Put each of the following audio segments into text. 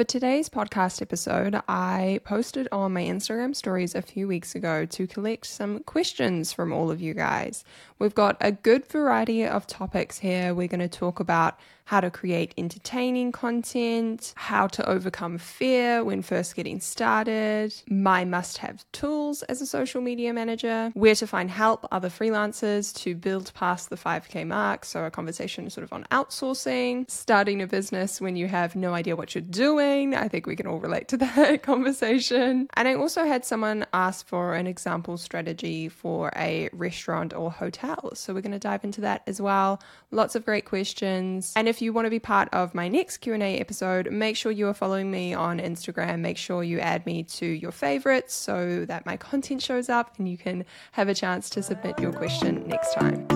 For today's podcast episode, I posted on my Instagram stories a few weeks ago to collect some questions from all of you guys. We've got a good variety of topics here. We're going to talk about how to create entertaining content, how to overcome fear when first getting started, my must have tools as a social media manager, where to find help other freelancers to build past the 5K mark. So, a conversation sort of on outsourcing, starting a business when you have no idea what you're doing. I think we can all relate to that conversation. And I also had someone ask for an example strategy for a restaurant or hotel. So, we're going to dive into that as well. Lots of great questions. And if you want to be part of my next Q&A episode, make sure you are following me on Instagram. Make sure you add me to your favorites so that my content shows up and you can have a chance to submit your question next time.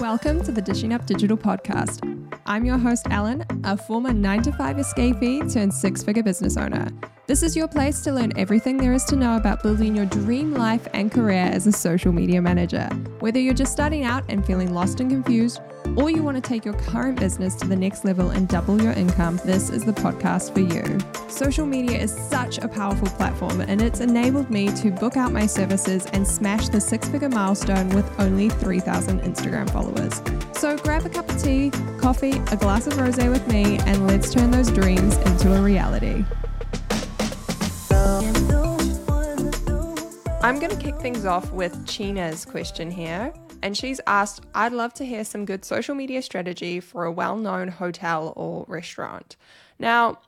Welcome to the Dishing Up Digital podcast. I'm your host, Ellen, a former 9 to 5 escapee turned six figure business owner. This is your place to learn everything there is to know about building your dream life and career as a social media manager. Whether you're just starting out and feeling lost and confused, or you want to take your current business to the next level and double your income, this is the podcast for you. Social media is such a powerful platform, and it's enabled me to book out my services and smash the six figure milestone with only 3,000 Instagram followers. So grab a cup of tea, coffee, a glass of rose with me, and let's turn those dreams into a reality. I'm going to kick things off with China's question here. And she's asked, I'd love to hear some good social media strategy for a well known hotel or restaurant. Now,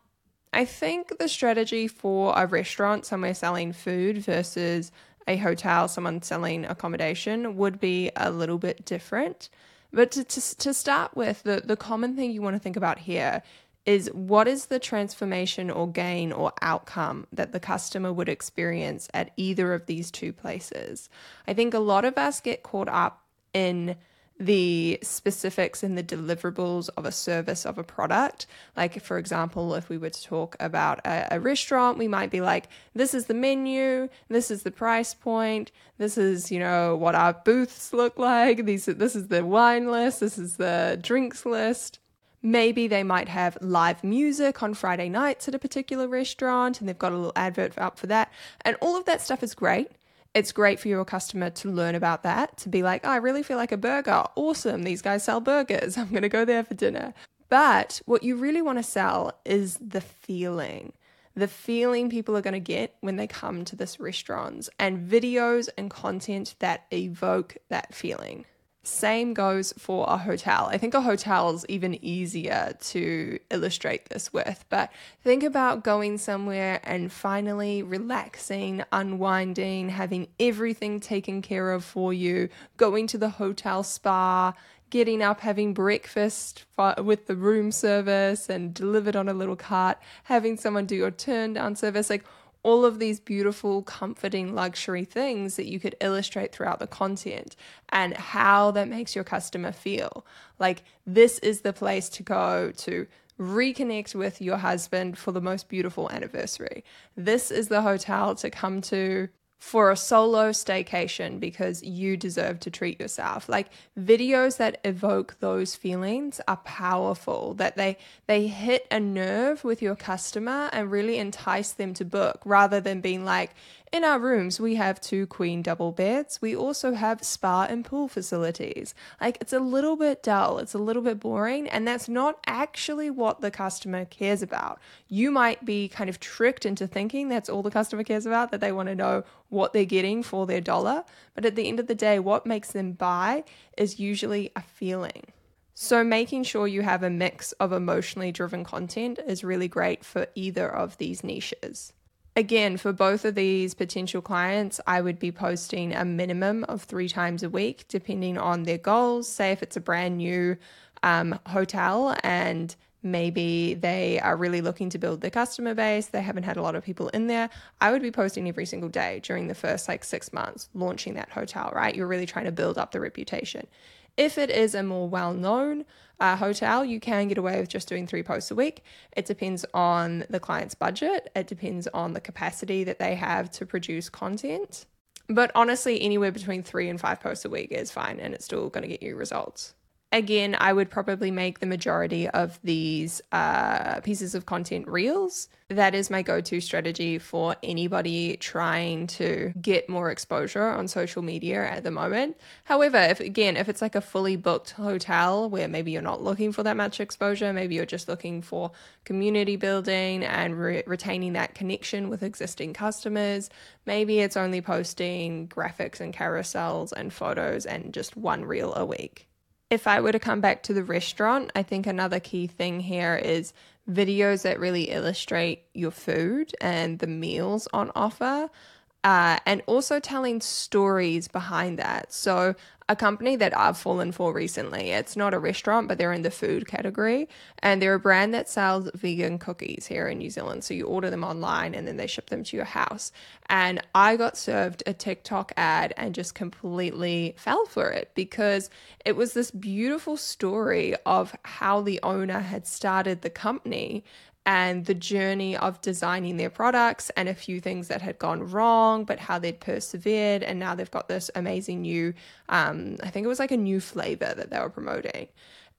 I think the strategy for a restaurant, somewhere selling food, versus a hotel, someone selling accommodation, would be a little bit different. But to, to, to start with, the, the common thing you want to think about here is what is the transformation or gain or outcome that the customer would experience at either of these two places? I think a lot of us get caught up in the specifics and the deliverables of a service of a product. Like, for example, if we were to talk about a, a, restaurant, we might be like, this is the menu, this is the price point, this is, you know, what our booths look like, these, this is the wine list, this is the drinks list. Maybe they might have live music on Friday nights at a particular restaurant and they've got a little advert up for that. And all of that stuff is great it's great for your customer to learn about that, to be like, oh, I really feel like a burger. Awesome. These guys sell burgers. I'm going to go there for dinner. But what you really want to sell is the feeling. The feeling people are going to get when they come to this restaurant and videos and content that evoke that feeling. Same goes for a hotel. I think a hotel is even easier to illustrate this with, but think about going somewhere and finally relaxing, unwinding, having everything taken care of for you, going to the hotel spa, getting up, having breakfast with the room service and delivered on a little cart, having someone do your turn down service. Like, all of these beautiful, comforting luxury things that you could illustrate throughout the content and how that makes your customer feel. Like, this is the place to go to reconnect with your husband for the most beautiful anniversary. This is the hotel to come to for a solo staycation because you deserve to treat yourself. Like videos that evoke those feelings are powerful that they they hit a nerve with your customer and really entice them to book rather than being like in our rooms, we have two queen double beds. We also have spa and pool facilities. Like, it's a little bit dull, it's a little bit boring, and that's not actually what the customer cares about. You might be kind of tricked into thinking that's all the customer cares about, that they want to know what they're getting for their dollar. But at the end of the day, what makes them buy is usually a feeling. So, making sure you have a mix of emotionally driven content is really great for either of these niches. Again, for both of these potential clients, I would be posting a minimum of three times a week, depending on their goals. Say if it's a brand new um, hotel and maybe they are really looking to build their customer base, they haven't had a lot of people in there, I would be posting every single day during the first like six months launching that hotel, right? You're really trying to build up the reputation. If it is a more well known uh, hotel, you can get away with just doing three posts a week. It depends on the client's budget, it depends on the capacity that they have to produce content. But honestly, anywhere between three and five posts a week is fine and it's still going to get you results. Again, I would probably make the majority of these uh, pieces of content reels. That is my go to strategy for anybody trying to get more exposure on social media at the moment. However, if again, if it's like a fully booked hotel where maybe you're not looking for that much exposure, maybe you're just looking for community building and re- retaining that connection with existing customers, maybe it's only posting graphics and carousels and photos and just one reel a week if I were to come back to the restaurant, I think another key thing here is videos that really illustrate your food and the meals on offer uh, and also telling stories behind that. So, a company that I've fallen for recently, it's not a restaurant, but they're in the food category, and they're a brand that sells vegan cookies here in New Zealand. So, you order them online and then they ship them to your house. And I got served a TikTok ad and just completely fell for it because it was this beautiful story of how the owner had started the company and the journey of designing their products and a few things that had gone wrong, but how they'd persevered. And now they've got this amazing new, um, I think it was like a new flavor that they were promoting.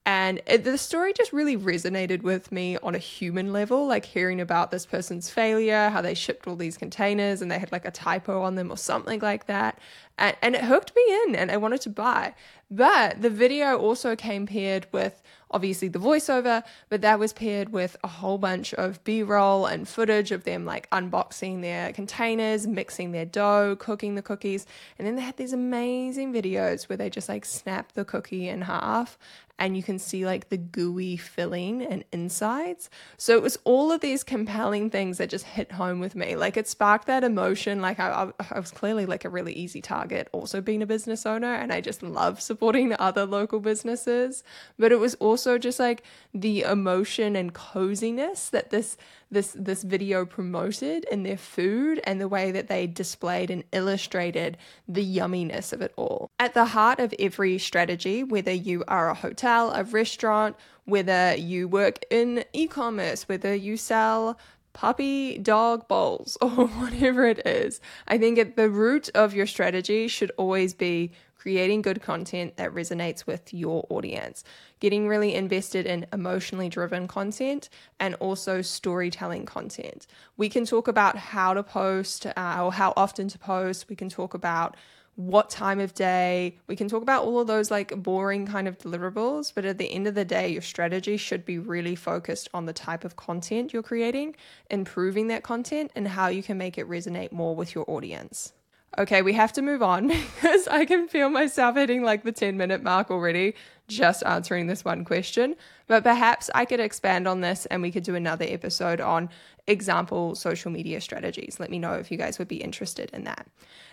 And it, the story just really resonated with me on a human level, like hearing about this person's failure, how they shipped all these containers and they had like a typo on them or something like that. And, and it hooked me in and I wanted to buy. But the video also came paired with obviously the voiceover, but that was paired with a whole bunch of B roll and footage of them like unboxing their containers, mixing their dough, cooking the cookies. And then they had these amazing videos where they just like snap the cookie in half and you can see like the gooey filling and insides. So it was all of these compelling things that just hit home with me. Like it sparked that emotion. Like I, I, was clearly like a really easy target, also being a business owner, and I just love supporting other local businesses. But it was also just like the emotion and coziness that this this this video promoted in their food and the way that they displayed and illustrated the yumminess of it all. At the heart of every strategy, whether you are a hotel, a restaurant, whether you work in e-commerce, whether you sell puppy dog bowls or whatever it is. I think at the root of your strategy should always be creating good content that resonates with your audience, getting really invested in emotionally driven content and also storytelling content. We can talk about how to post uh, or how often to post. We can talk about what time of day. We can talk about all of those like boring kind of deliverables, but at the end of the day, your strategy should be really focused on the type of content you're creating, improving that content, and how you can make it resonate more with your audience okay, we have to move on because I can feel myself hitting like the 10 minute mark already just answering this one question. But perhaps I could expand on this and we could do another episode on example social media strategies. Let me know if you guys would be interested in that.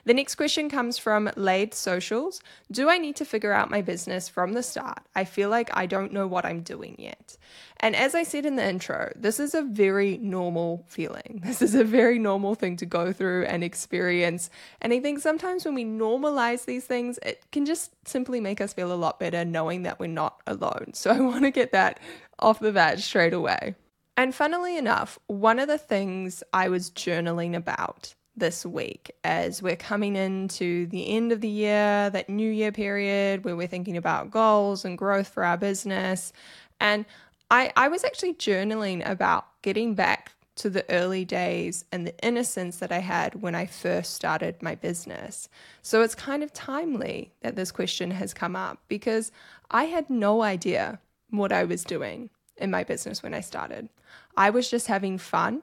The next question comes from Laid Socials. Do I need to figure out my business from the start? I feel like I don't know what I'm doing yet. And as I said in the intro, this is a very normal feeling. This is a very normal thing to go through and experience. And I think sometimes when we normalize these things, it can just simply make us feel a lot better knowing that we're not alone. So I want to get that off the bat straight away. And funnily enough, one of the things I was journaling about this week as we're coming into the end of the year, that new year period where we're thinking about goals and growth for our business. And I, I was actually journaling about getting back to the early days and the innocence that I had when I first started my business. So it's kind of timely that this question has come up because I had no idea what I was doing in my business when I started. I was just having fun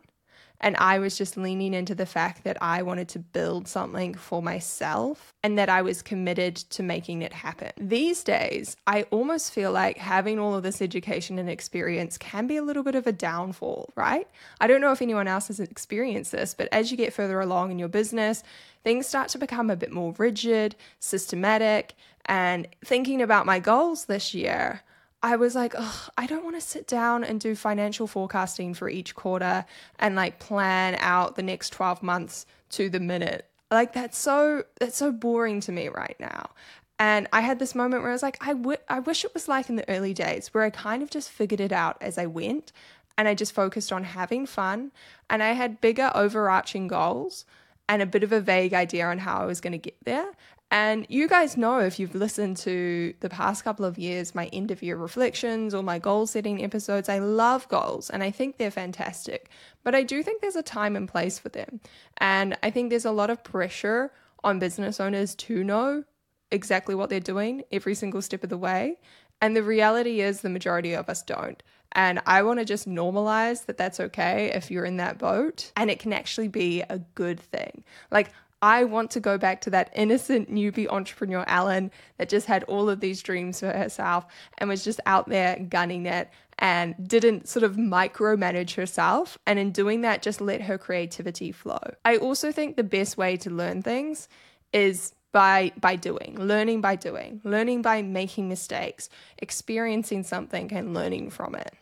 and I was just leaning into the fact that I wanted to build something for myself and that I was committed to making it happen. These days, I almost feel like having all of this education and experience can be a little bit of a downfall, right? I don't know if anyone else has experienced this, but as you get further along in your business, things start to become a bit more rigid, systematic, and thinking about my goals this year. I was like, I don't want to sit down and do financial forecasting for each quarter and like plan out the next 12 months to the minute. Like that's so that's so boring to me right now. And I had this moment where I was like, I, w- I wish it was like in the early days where I kind of just figured it out as I went and I just focused on having fun and I had bigger overarching goals and a bit of a vague idea on how I was going to get there. And you guys know if you've listened to the past couple of years, my end of year reflections or my goal setting episodes, I love goals and I think they're fantastic. But I do think there's a time and place for them. And I think there's a lot of pressure on business owners to know exactly what they're doing every single step of the way. And the reality is, the majority of us don't. And I want to just normalize that that's okay if you're in that boat and it can actually be a good thing. Like, I want to go back to that innocent newbie entrepreneur, Ellen, that just had all of these dreams for herself and was just out there gunning it and didn't sort of micromanage herself. And in doing that, just let her creativity flow. I also think the best way to learn things is by by doing learning by doing learning by making mistakes experiencing something and learning from it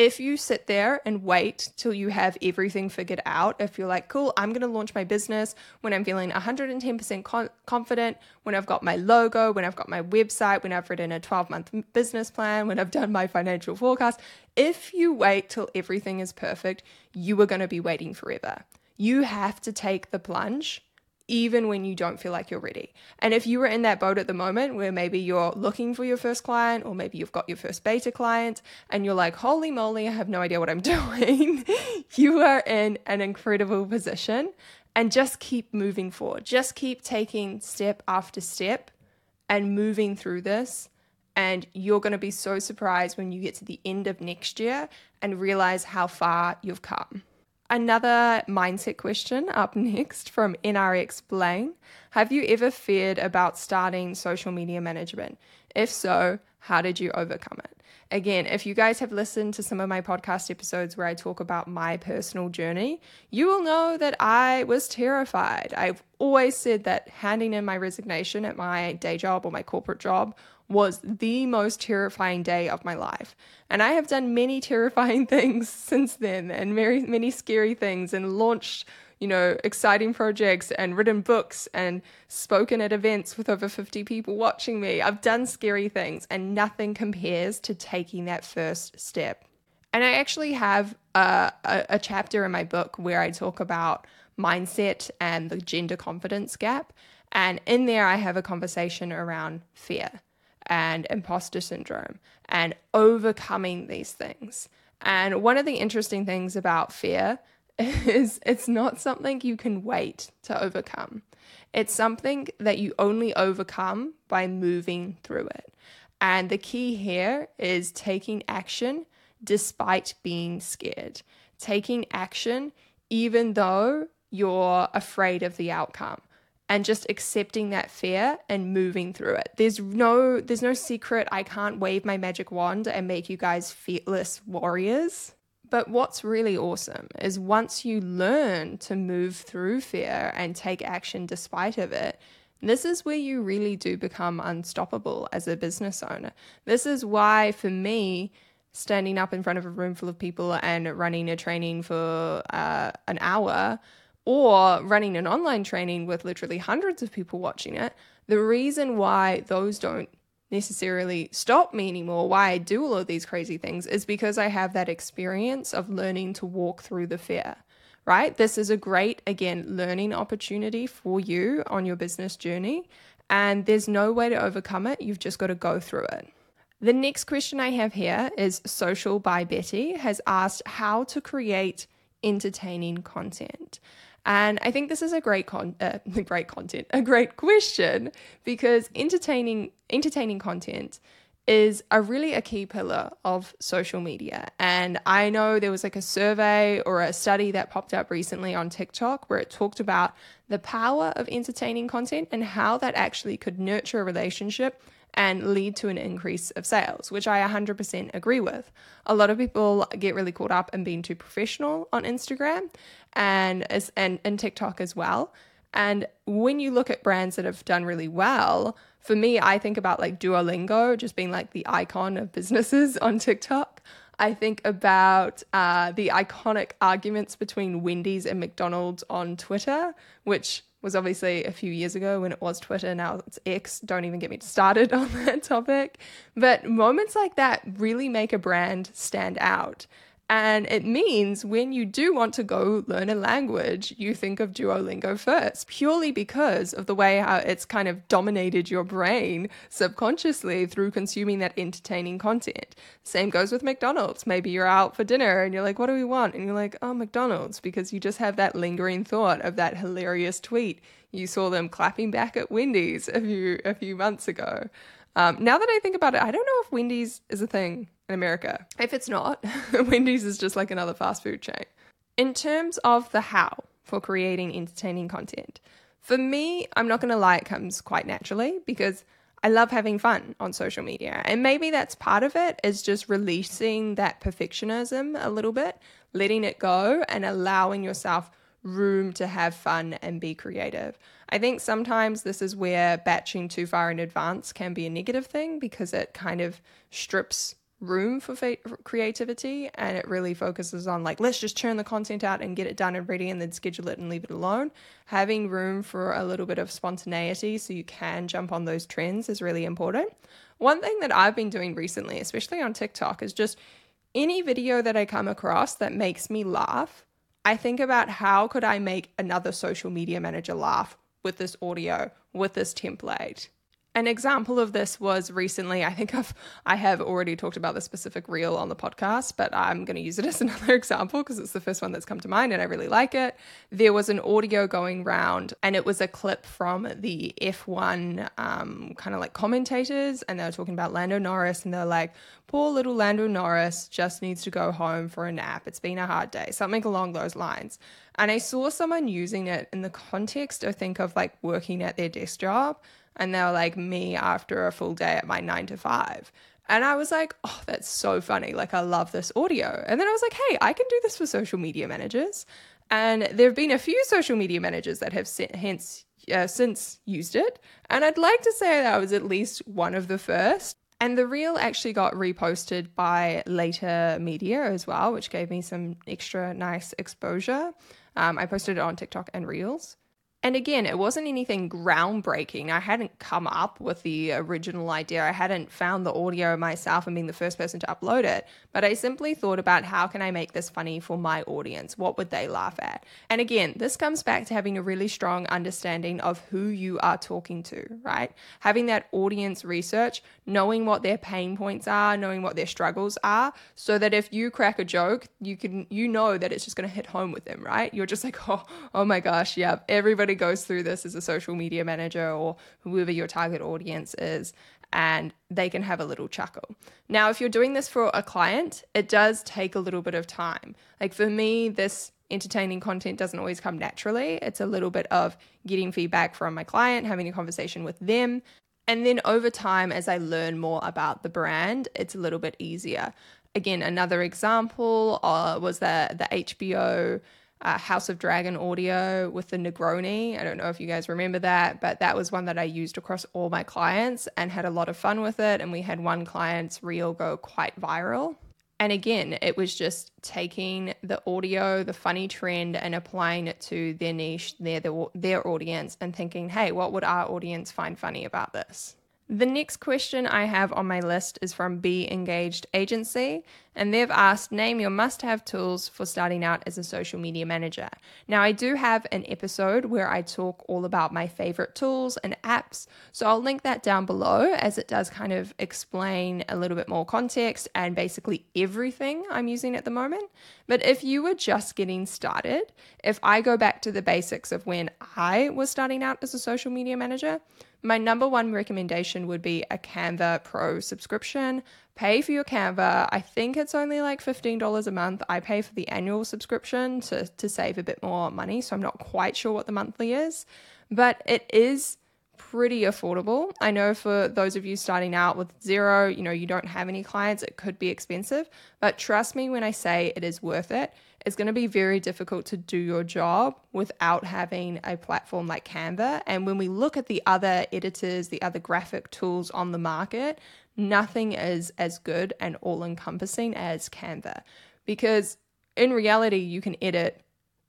if you sit there and wait till you have everything figured out, if you're like, cool, I'm going to launch my business when I'm feeling 110% con- confident, when I've got my logo, when I've got my website, when I've written a 12 month business plan, when I've done my financial forecast, if you wait till everything is perfect, you are going to be waiting forever. You have to take the plunge even when you don't feel like you're ready. And if you were in that boat at the moment where maybe you're looking for your first client or maybe you've got your first beta client and you're like, holy moly, I have no idea what I'm doing, you are in an incredible position. And just keep moving forward. Just keep taking step after step and moving through this. And you're going to be so surprised when you get to the end of next year and realize how far you've come. Another mindset question up next from NRX Blaine. Have you ever feared about starting social media management? If so, how did you overcome it? Again, if you guys have listened to some of my podcast episodes where I talk about my personal journey, you will know that I was terrified. I've always said that handing in my resignation at my day job or my corporate job was the most terrifying day of my life. And I have done many terrifying things since then and very many scary things and launched, you know, exciting projects and written books and spoken at events with over 50 people watching me. I've done scary things and nothing compares to taking that first step. And I actually have a, a, a chapter in my book where I talk about mindset and the gender confidence gap. And in there, I have a conversation around fear and imposter syndrome and overcoming these things. And one of the interesting things about fear is it's not something you can wait to overcome. It's something that you only overcome by moving through it. And the key here is taking action despite being scared, taking action even though you're afraid of the outcome and just accepting that fear and moving through it. There's no there's no secret. I can't wave my magic wand and make you guys fearless warriors. But what's really awesome is once you learn to move through fear and take action despite of it, this is where you really do become unstoppable as a business owner. This is why for me standing up in front of a room full of people and running a training for uh, an hour or running an online training with literally hundreds of people watching it, the reason why those don't necessarily stop me anymore, why I do all of these crazy things, is because I have that experience of learning to walk through the fear, right? This is a great, again, learning opportunity for you on your business journey. And there's no way to overcome it. You've just got to go through it. The next question I have here is Social by Betty has asked how to create entertaining content. And I think this is a great con uh, great content, a great question because entertaining entertaining content is a really a key pillar of social media. And I know there was like a survey or a study that popped up recently on TikTok where it talked about the power of entertaining content and how that actually could nurture a relationship and lead to an increase of sales, which I 100% agree with. A lot of people get really caught up in being too professional on Instagram and and and TikTok as well. And when you look at brands that have done really well, for me, I think about like Duolingo just being like the icon of businesses on TikTok. I think about uh, the iconic arguments between Wendy's and McDonald's on Twitter, which was obviously a few years ago when it was Twitter. Now it's X. Don't even get me started on that topic. But moments like that really make a brand stand out. And it means when you do want to go learn a language, you think of Duolingo first, purely because of the way how it's kind of dominated your brain subconsciously through consuming that entertaining content. Same goes with McDonald's. Maybe you're out for dinner and you're like, what do we want? And you're like, oh, McDonald's, because you just have that lingering thought of that hilarious tweet. You saw them clapping back at Wendy's a few a few months ago. Um, now that I think about it, I don't know if Wendy's is a thing in America. If it's not, Wendy's is just like another fast food chain. In terms of the how for creating entertaining content, for me, I'm not going to lie, it comes quite naturally because I love having fun on social media. And maybe that's part of it is just releasing that perfectionism a little bit, letting it go and allowing yourself room to have fun and be creative. I think sometimes this is where batching too far in advance can be a negative thing because it kind of strips room for, fa- creativity and it really focuses on like let's just churn the content out and get it done and ready and then schedule it and leave it alone having room for a little bit of spontaneity so you can jump on those trends is really important one thing that i've been doing recently especially on tiktok is just any video that i come across that makes me laugh i think about how could i make another social media manager laugh with this audio with this template an example of this was recently, I think I've I have already talked about the specific reel on the podcast, but I'm going to use it as another example because it's the first one that's come to mind and I really like it. There was an audio going round and it was a clip from the F1 um, kind of like commentators and they were talking about Lando Norris and they're like, poor little Lando Norris just needs to go home for a nap. It's been a hard day, something along those lines. And I saw someone using it in the context, I think, of like working at their desk job and they were like me after a full day at my nine to five. And I was like, oh, that's so funny. Like, I love this audio. And then I was like, hey, I can do this for social media managers. And there have been a few social media managers that have hence uh, since used it. And I'd like to say that I was at least one of the first. And the reel actually got reposted by Later Media as well, which gave me some extra nice exposure. Um, I posted it on TikTok and Reels. And again, it wasn't anything groundbreaking. I hadn't come up with the original idea. I hadn't found the audio myself and been the first person to upload it. But I simply thought about how can I make this funny for my audience? What would they laugh at? And again, this comes back to having a really strong understanding of who you are talking to, right? Having that audience research, knowing what their pain points are, knowing what their struggles are, so that if you crack a joke, you can you know that it's just going to hit home with them, right? You're just like, "Oh, oh my gosh, yeah, everybody everybody goes through this as a social media manager or whoever your target audience is, and they can have a little chuckle. Now, if you're doing this for a client, it does take a little bit of time. Like for me, this entertaining content doesn't always come naturally. It's a little bit of getting feedback from my client, having a conversation with them. And then over time, as I learn more about the brand, it's a little bit easier. Again, another example uh, was the, the HBO uh, House of Dragon audio with the Negroni. I don't know if you guys remember that, but that was one that I used across all my clients and had a lot of fun with it. And we had one client's reel go quite viral. And again, it was just taking the audio, the funny trend, and applying it to their niche, their, their, their audience, and thinking, hey, what would our audience find funny about this? The next question I have on my list is from Be Engaged Agency, and they've asked, Name your must have tools for starting out as a social media manager. Now, I do have an episode where I talk all about my favorite tools and apps, so I'll link that down below as it does kind of explain a little bit more context and basically everything I'm using at the moment. But if you were just getting started, if I go back to the basics of when I was starting out as a social media manager, my number one recommendation would be a Canva Pro subscription. Pay for your Canva. I think it's only like $15 a month. I pay for the annual subscription to, to save a bit more money, so I'm not quite sure what the monthly is, but it is pretty affordable. I know for those of you starting out with zero, you know, you don't have any clients, it could be expensive, but trust me when I say it is worth it it's going to be very difficult to do your job without having a platform like Canva. And when we look at the other editors, the other graphic tools on the market, nothing is as good and all encompassing as Canva. Because in reality, you can edit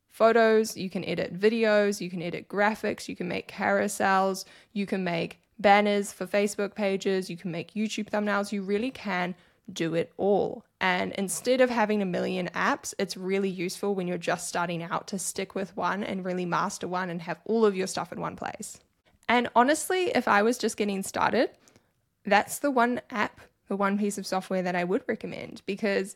photos, you can edit videos, you can edit graphics, you can make carousels, you can make banners for Facebook pages, you can make YouTube thumbnails. You really can do it all. And instead of having a million apps, it's really useful when you're just starting out to stick with one and really master one and have all of your stuff in one place. And honestly, if I was just getting started, that's the one app, the one piece of software that I would recommend because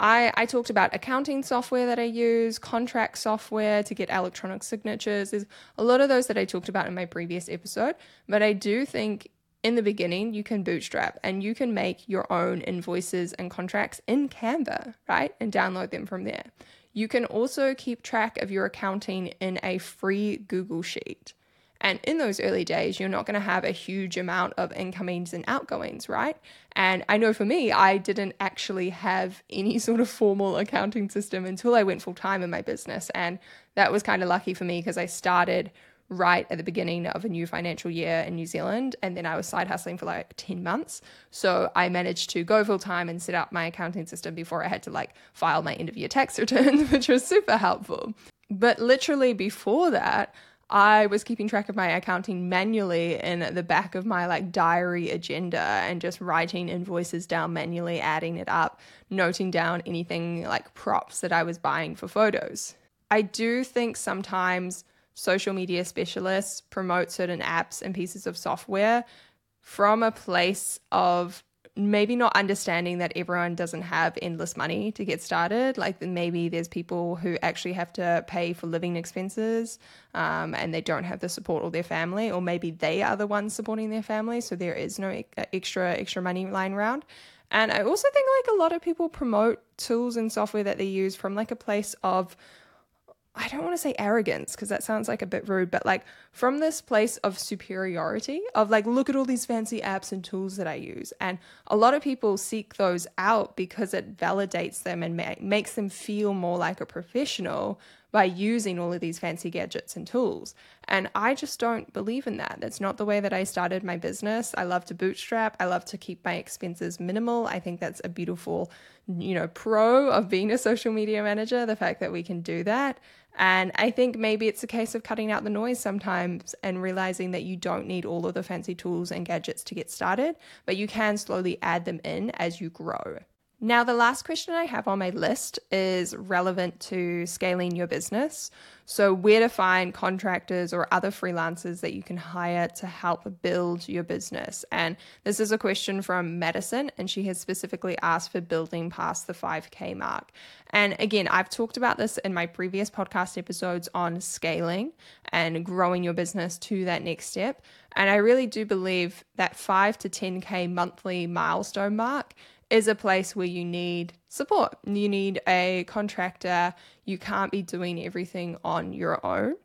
I, I talked about accounting software that I use, contract software to get electronic signatures. There's a lot of those that I talked about in my previous episode, but I do think in the beginning you can bootstrap and you can make your own invoices and contracts in Canva, right? And download them from there. You can also keep track of your accounting in a free Google Sheet. And in those early days, you're not going to have a huge amount of incomings and outgoings, right? And I know for me, I didn't actually have any sort of formal accounting system until I went full time in my business. And that was kind of lucky for me because I started right at the beginning of a new financial year in New Zealand. And then I was side hustling for like 10 months. So I managed to go full time and set up my accounting system before I had to like file my end of year tax returns, which was super helpful. But literally before that, I was keeping track of my accounting manually in the back of my like diary agenda and just writing invoices down manually, adding it up, noting down anything like props that I was buying for photos. I do think sometimes social media specialists promote certain apps and pieces of software from a place of maybe not understanding that everyone doesn't have endless money to get started. Like maybe there's people who actually have to pay for living expenses um, and they don't have the support of their family, or maybe they are the ones supporting their family, so there is no uh, extra extra money lying around. And I also think like a lot of people promote tools and software that they use from like a place of I don't want to say arrogance because that sounds like a bit rude, but like from this place of superiority, of like, look at all these fancy apps and tools that I use. And a lot of people seek those out because it validates them and ma- makes them feel more like a professional by using all of these fancy gadgets and tools. And I just don't believe in that. That's not the way that I started my business. I love to bootstrap, I love to keep my expenses minimal. I think that's a beautiful, you know, pro of being a social media manager, the fact that we can do that. And I think maybe it's a case of cutting out the noise sometimes and realizing that you don't need all of the fancy tools and gadgets to get started, but you can slowly add them in as you grow. Now, the last question I have on my list is relevant to scaling your business. So, where to find contractors or other freelancers that you can hire to help build your business. And this is a question from Madison, and she has specifically asked for building past the 5K mark. And again, I've talked about this in my previous podcast episodes on scaling and growing your business to that next step. And I really do believe that 5 to 10K monthly milestone mark is a place where you need support. You need a contractor. You can't be doing everything on your own.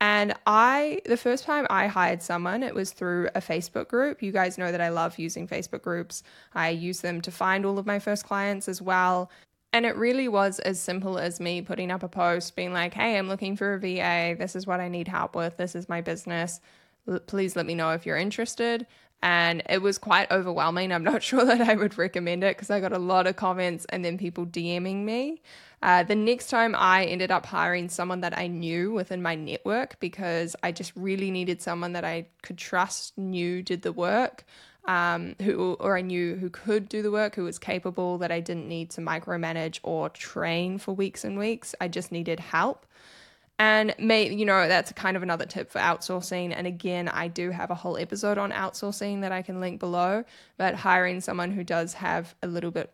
And I, the first time I hired someone, it was through a Facebook group. You guys know that I love using Facebook groups. I use them to find all of my first clients as well. And it really was as simple as me putting up a post being like, hey, I'm looking for a VA. This is what I need help with. This is my business. Please let me know if you're interested and it was quite overwhelming. I'm not sure that I would recommend it because I got a lot of comments and then people DMing me. Uh, the next time I ended up hiring someone that I knew within my network because I just really needed someone that I could trust, knew did the work, um, who or I knew who could do the work, who was capable, that I didn't need to micromanage or train for weeks and weeks. I just needed help. And may you know that's kind of another tip for outsourcing. And again, I do have a whole episode on outsourcing that I can link below. But hiring someone who does have a little bit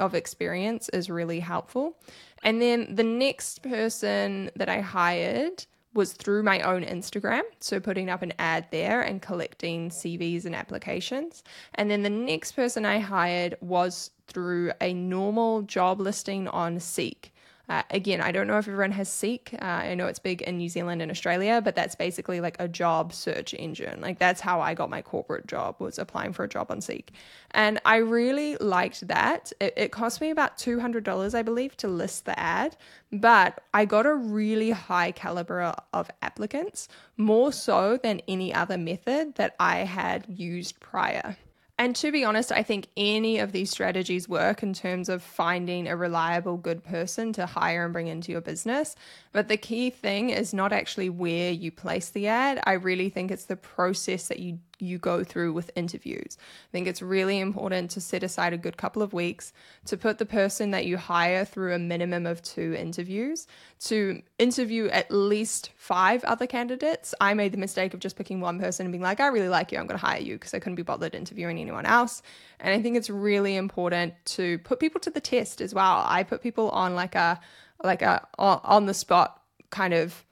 of experience is really helpful. And then the next person that I hired was through my own Instagram. So putting up an ad there and collecting CVs and applications. And then the next person I hired was through a normal job listing on Seek. Uh, again, I don't know if everyone has Seek. Uh, I know it's big in New Zealand and Australia, but that's basically like a job search engine. Like that's how I got my corporate job was applying for a job on Seek, and I really liked that. It, it cost me about two hundred dollars, I believe, to list the ad, but I got a really high caliber of applicants, more so than any other method that I had used prior. And to be honest, I think any of these strategies work in terms of finding a reliable, good person to hire and bring into your business. But the key thing is not actually where you place the ad. I really think it's the process that you you go through with interviews. I think it's really important to set aside a good couple of weeks to put the person that you hire through a minimum of two interviews, to interview at least five other candidates. I made the mistake of just picking one person and being like, I really like you, I'm going to hire you because I couldn't be bothered interviewing anyone else. And I think it's really important to put people to the test as well. I put people on like a like a on the spot kind of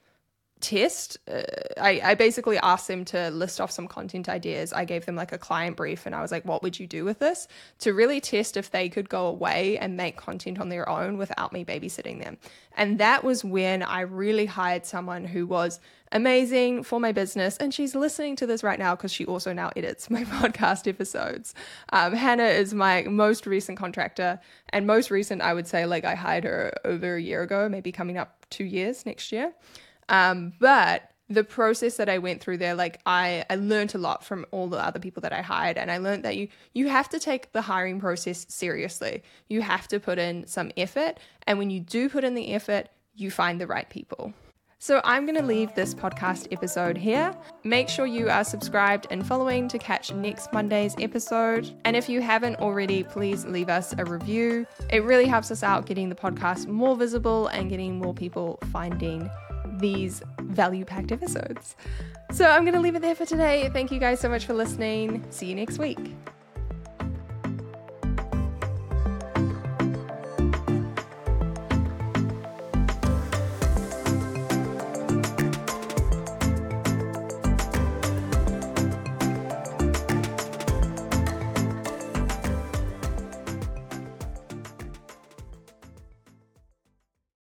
test. Uh, I, I basically asked them to list off some content ideas. I gave them like a client brief and I was like, what would you do with this? To really test if they could go away and make content on their own without me babysitting them. And that was when I really hired someone who was amazing for my business. And she's listening to this right now because she also now edits my podcast episodes. Um, Hannah is my most recent contractor. And most recent, I would say, like I hired her over a year ago, maybe coming up two years next year. Um, but the process that I went through there, like I, I learned a lot from all the other people that I hired. And I learned that you you have to take the hiring process seriously. You have to put in some effort. And when you do put in the effort, you find the right people. So I'm going to leave this podcast episode here. Make sure you are subscribed and following to catch next Monday's episode. And if you haven't already, please leave us a review. It really helps us out getting the podcast more visible and getting more people finding these value packed episodes. So I'm going to leave it there for today. Thank you guys so much for listening. See you next week.